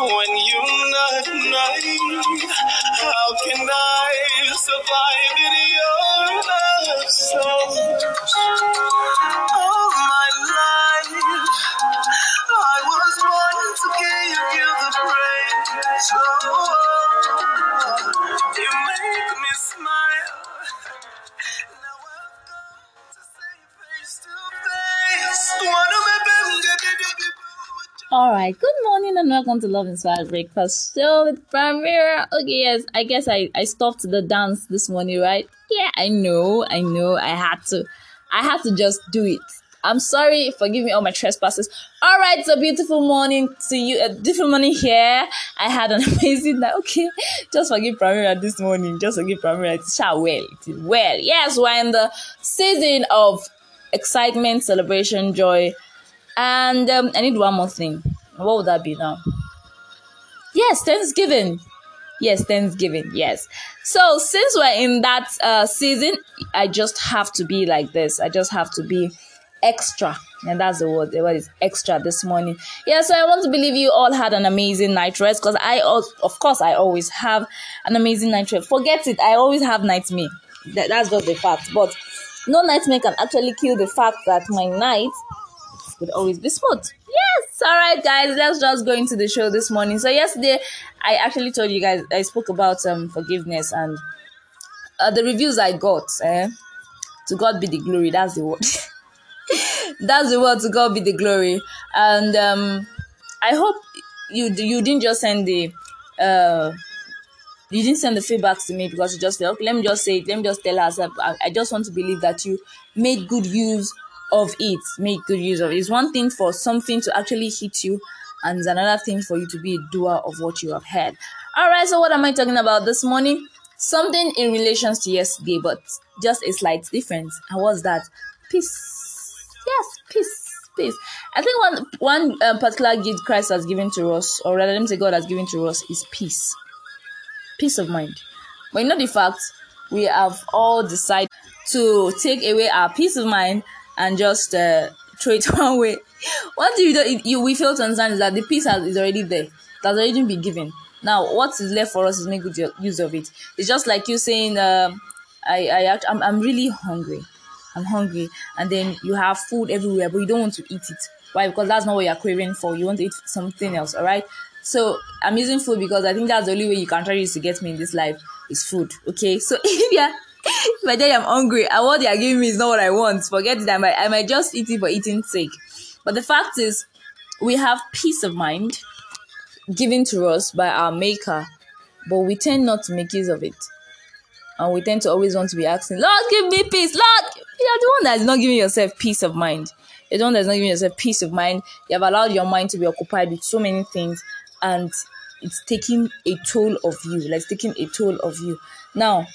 When you're not mine, how can I survive in? All right, good morning and welcome to Love Inspired Breakfast Show with Primera. Okay, yes, I guess I, I stopped the dance this morning, right? Yeah, I know, I know, I had to. I had to just do it. I'm sorry, forgive me all my trespasses. All right, it's a beautiful morning to you, a different morning here. I had an amazing night. Okay, just forgive Primera this morning. Just forgive Primera. It's shall well. It is well. Yes, we're in the season of excitement, celebration, joy and um, I need one more thing. What would that be now? Yes, Thanksgiving. Yes, Thanksgiving. Yes. So since we're in that uh, season, I just have to be like this. I just have to be extra. And that's the word. The word is extra this morning. Yeah, so I want to believe you all had an amazing night rest because I, of course, I always have an amazing night rest. Forget it. I always have nightmare. That, that's just the fact. But no nightmare can actually kill the fact that my night would always be smooth. Yes, all right, guys. Let's just go into the show this morning. So yesterday, I actually told you guys I spoke about um forgiveness and uh, the reviews I got. Eh? To God be the glory. That's the word. That's the word. To God be the glory. And um, I hope you you didn't just send the uh you didn't send the feedback to me because you just felt okay, let me just say it, let me just tell us I, I just want to believe that you made good use of it make good use of it. It's one thing for something to actually hit you and it's another thing for you to be a doer of what you have heard. All right so what am i talking about this morning? Something in relations to yesterday but just a slight difference. And what's that? Peace. Yes peace peace. I think one one um, particular gift christ has given to us or rather let me say god has given to us is peace. Peace of mind. But you know the fact we have all decided to take away our peace of mind and just uh, throw it one way. What do you do? You we fail to understand is that the peace has, is already there. It has already been given. Now, what is left for us is make good use of it. It's just like you saying, uh, "I, I, I'm, I'm really hungry. I'm hungry," and then you have food everywhere, but you don't want to eat it. Why? Because that's not what you're craving for. You want to eat something else. All right. So I'm using food because I think that's the only way you can try to get me in this life is food. Okay. So if you're if I tell you I'm hungry and what they are giving me is not what I want, forget it. I might, I might just eat it for eating sake. But the fact is, we have peace of mind given to us by our Maker, but we tend not to make use of it. And we tend to always want to be asking, Lord, give me peace. Lord, you're the one that is not giving yourself peace of mind. You're the one that's not giving yourself peace of mind. You have allowed your mind to be occupied with so many things, and it's taking a toll of you. Like it's taking a toll of you. Now,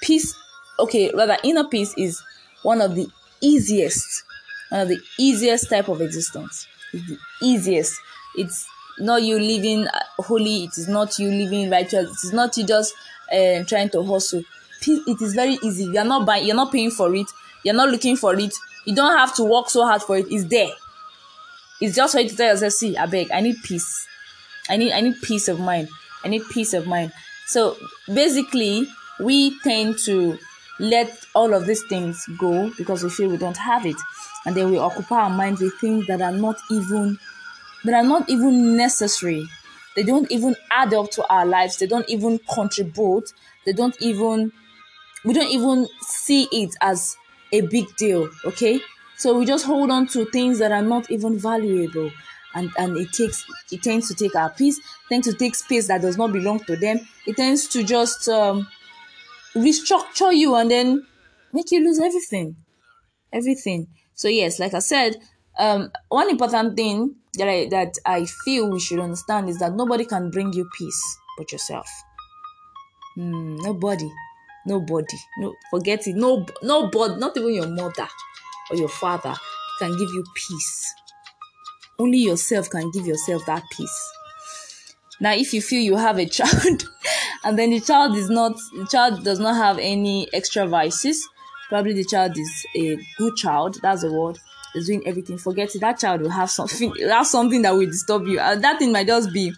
peace okay rather inner peace is one of the easiest one of the easiest type of existence. It's the easiest. It's not you living holy. It is not you living righteous. It is not you just uh, trying to hustle. It is very easy. You're not buying you're not paying for it. You're not looking for it. You don't have to work so hard for it. It's there. It's just for you to tell yourself see i beg. I need peace. I need i need peace of mind. I need peace of mind. So basically we tend to let all of these things go because we feel we don't have it. And then we occupy our minds with things that are not even that are not even necessary. They don't even add up to our lives. They don't even contribute. They don't even we don't even see it as a big deal okay? So we just hold on to things that are not even valuable. And and it takes it tends to take our peace. Tends to take space that does not belong to them. It tends to just um, restructure you and then make you lose everything. Everything. So yes, like I said, um, one important thing that I that I feel we should understand is that nobody can bring you peace but yourself. Mm, nobody, nobody, no, forget it. No, nobody, not even your mother or your father can give you peace. Only yourself can give yourself that peace. Now, if you feel you have a child and then the child is not the child does not have any extra vices probably the child is a good child that's the word is doing everything forget it that child will have something have something that will disturb you and that thing might just be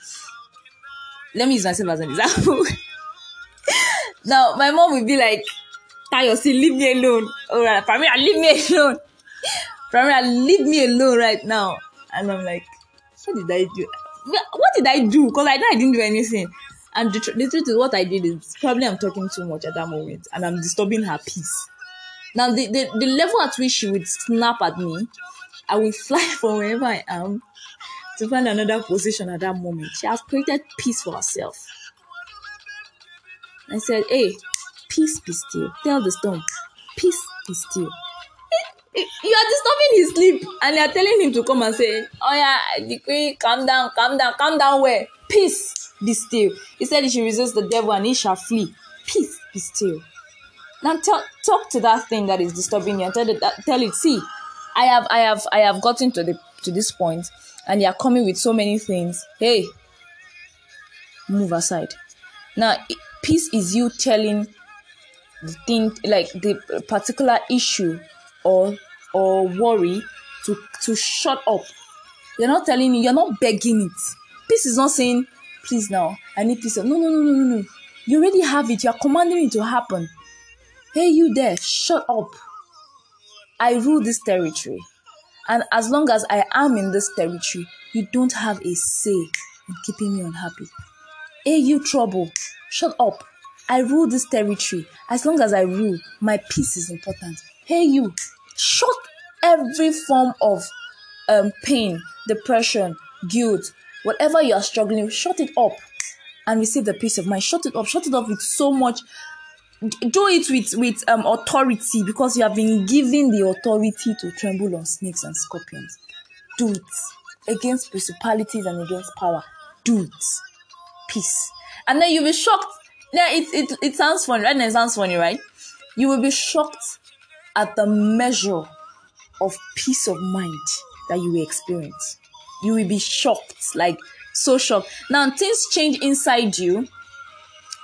let me use myself as an example. now, my mom will be like, Tayo, see, leave me alone. All right, Primera, leave me alone. Primera, leave me alone right now. And I'm like, what did I do? What did I do? Because I know I didn't do anything. And the, tr- the truth is, what I did is probably I'm talking too much at that moment and I'm disturbing her peace. Now, the, the, the level at which she would snap at me, I will fly from wherever I am to find another position at that moment. She has created peace for herself. I said, Hey, peace be still. Tell the storm, peace be still. Eh, eh, you are disturbing his sleep and you are telling him to come and say, Oh, yeah, decree, calm down, calm down, calm down, where? Peace be still. He said he should resist the devil and he shall flee. Peace be still. Now tell, talk to that thing that is disturbing you and tell it, tell it, see, I have, I have, I have gotten to the to this point and you are coming with so many things. Hey, move aside. Now, peace is you telling the thing, like the particular issue or or worry to to shut up. You're not telling me. you're not begging it. Peace is not saying, please now, I need peace. No, no, no, no, no, no. You already have it. You're commanding it to happen. Hey, you there, shut up. I rule this territory. And as long as I am in this territory, you don't have a say in keeping me unhappy. Hey, you trouble, shut up. I rule this territory. As long as I rule, my peace is important. Hey, you, shut every form of um, pain, depression, guilt, whatever you are struggling with, shut it up and receive the peace of mind. Shut it up. Shut it up with so much. Do it with with um authority because you have been given the authority to tremble on snakes and scorpions. Do it against principalities and against power. Do it. Peace. And then you'll be shocked. Yeah it, it it sounds funny. Right now it sounds funny right? You will be shocked at the measure of peace of mind that you will experience you will be shocked like so shocked now things change inside you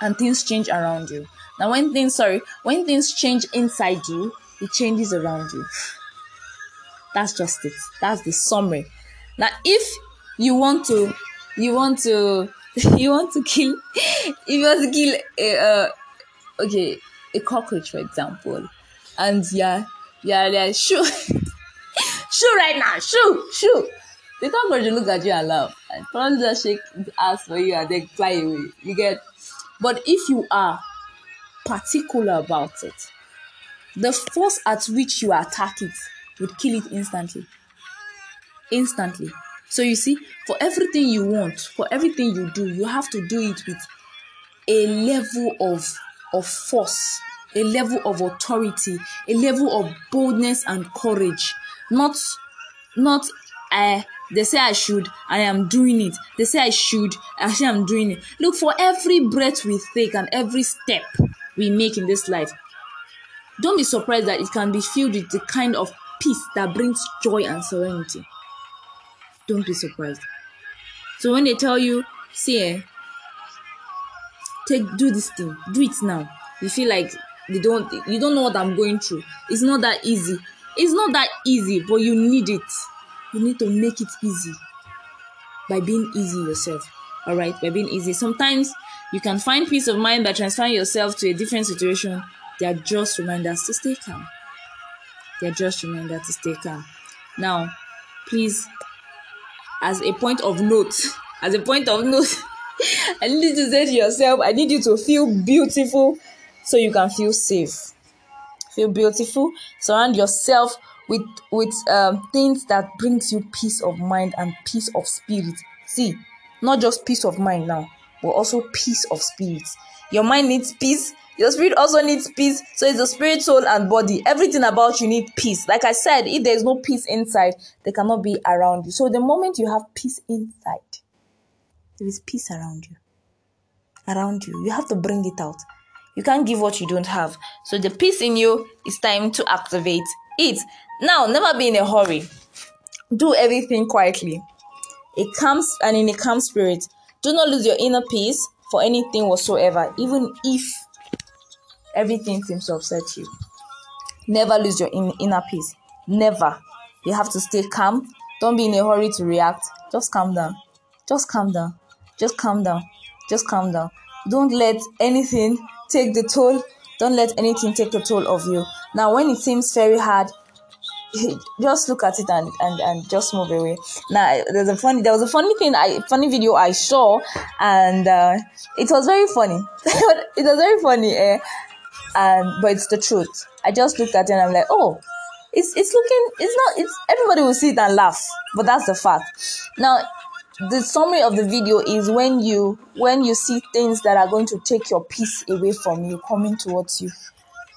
and things change around you now, when things, sorry, when things change inside you, it changes around you. That's just it. That's the summary. Now, if you want to, you want to, you want to kill, if you want to kill a, uh, okay, a cockroach, for example, and yeah, yeah, yeah, shoot shoot right now, shoo, shoo. The cockroach will look at you and laugh, and probably just shake the ass for you and then fly away. You get, but if you are particular about it. The force at which you attack it would kill it instantly. Instantly. So you see, for everything you want, for everything you do, you have to do it with a level of, of force, a level of authority, a level of boldness and courage. Not, not, uh, they say I should, I am doing it. They say I should, I say I'm doing it. Look, for every breath we take and every step we make in this life. Don't be surprised that it can be filled with the kind of peace that brings joy and serenity. Don't be surprised. So when they tell you, see, eh, take do this thing, do it now. You feel like they don't you don't know what I'm going through. It's not that easy. It's not that easy, but you need it. You need to make it easy by being easy yourself. All right, by being easy. Sometimes you can find peace of mind by transferring yourself to a different situation. They are just reminders to stay calm. They are just reminders to stay calm. Now, please, as a point of note, as a point of note, I need you to say to yourself, I need you to feel beautiful so you can feel safe. Feel beautiful. Surround yourself with with um, things that brings you peace of mind and peace of spirit. See, not just peace of mind now but also peace of spirit. Your mind needs peace. Your spirit also needs peace. So it's the spirit, soul, and body. Everything about you need peace. Like I said, if there is no peace inside, there cannot be around you. So the moment you have peace inside, there is peace around you. Around you. You have to bring it out. You can't give what you don't have. So the peace in you is time to activate it. Now, never be in a hurry. Do everything quietly. A calm and in a calm spirit. Do not lose your inner peace for anything whatsoever, even if everything seems to upset you. Never lose your in- inner peace. Never. You have to stay calm. Don't be in a hurry to react. Just calm down. Just calm down. Just calm down. just calm down. Don't let anything take the toll. Don't let anything take the toll of you. Now, when it seems very hard, just look at it and, and, and just move away. Now, there's a funny, there was a funny thing, I funny video I saw, and uh, it was very funny. it was very funny, eh? and but it's the truth. I just looked at it and I'm like, oh, it's it's looking, it's not, it's everybody will see it and laugh, but that's the fact. Now, the summary of the video is when you when you see things that are going to take your peace away from you coming towards you.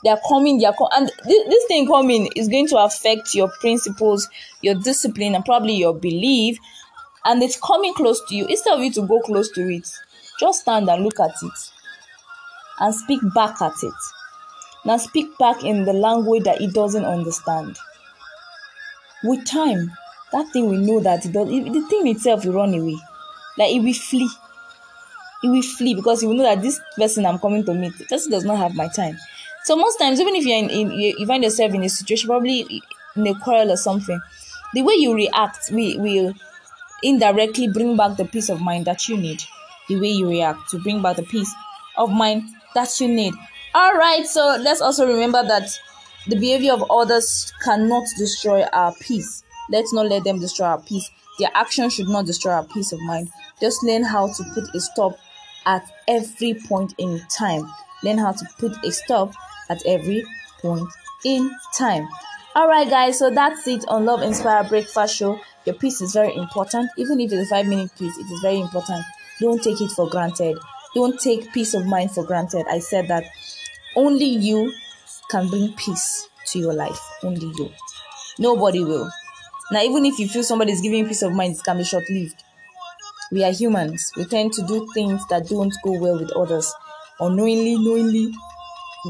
They are coming they are com- and this, this thing coming is going to affect your principles your discipline and probably your belief. And it's coming close to you. Instead of you to go close to it just stand and look at it and speak back at it. Now speak back in the language that it doesn't understand. With time that thing will know that it does it, the thing itself will run away. Like it will flee. It will flee because you will know that this person i'm coming to meet person does not have my time. So most times even if you're in, in you find yourself in a situation probably in a quarrel or something the way you react will will indirectly bring back the peace of mind that you need. The way you react to bring back the peace of mind that you need. All right so let's also remember that the behavior of others cannot destroy our peace Let's not let them destroy our peace. Their actions should not destroy our peace of mind. Just learn how to put a stop at every point in time. Learn how to put a stop at every point in time. All right, guys, so that's it on Love Inspire Breakfast Show. Your peace is very important. Even if it's a five minute peace, it is very important. Don't take it for granted. Don't take peace of mind for granted. I said that only you can bring peace to your life. Only you. Nobody will. Now, even if you feel somebody is giving you peace of mind, it can be short lived. We are humans. We tend to do things that don't go well with others. Unknowingly, knowingly,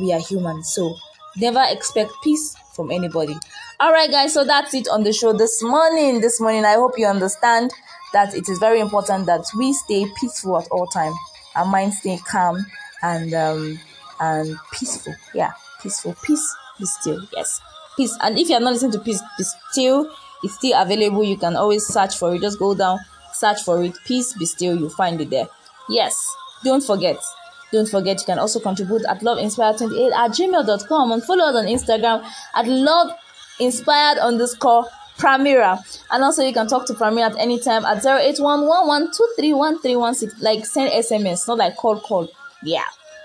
we are humans. So never expect peace from anybody. All right, guys. So that's it on the show this morning. This morning, I hope you understand that it is very important that we stay peaceful at all time. Our minds stay calm and um and peaceful. Yeah, peaceful. Peace. Be still. Yes, peace. And if you are not listening to peace, be still it's still available. You can always search for it. Just go down, search for it. Peace be still. You'll find it there. Yes. Don't forget. Don't forget you can also contribute at loveinspired28 at gmail.com and follow us on Instagram at loveinspired underscore Primera. And also you can talk to Primera at any time at 08111231316. Like send SMS, not like call call. Yeah.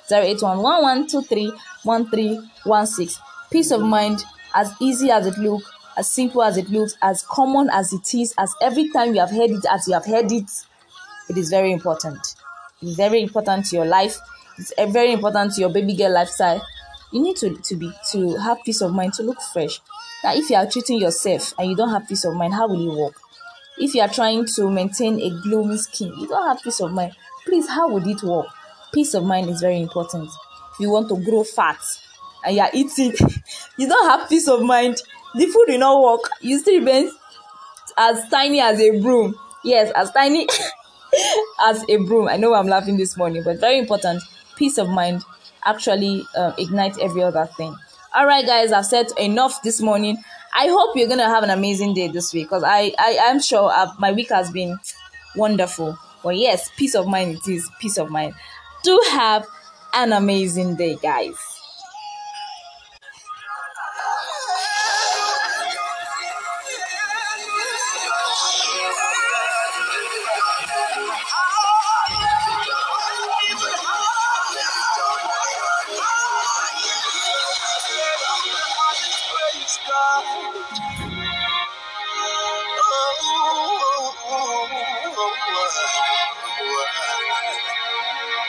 08111231316. Peace of mind, as easy as it look as simple as it looks, as common as it is, as every time you have heard it, as you have heard it, it is very important. It is very important to your life. It's eh, very important to your baby girl lifestyle. You need to, to be to have peace of mind to look fresh. Now, if you are treating yourself and you don't have peace of mind, how will it work? If you are trying to maintain a glowing skin, you don't have peace of mind. Please, how would it work? Peace of mind is very important. If you want to grow fat and you are eating, you don't have peace of mind the food will not work. You still remain as tiny as a broom. Yes as tiny as a broom. I know i'm laughing this morning but very important. Peace of mind actually uh, ignite every other thing. All right guys i've said enough this morning. I hope you're gonna have an amazing day this week because i i am sure I've, my week has been wonderful. But yes peace of mind it is peace of mind. Do have an amazing day guys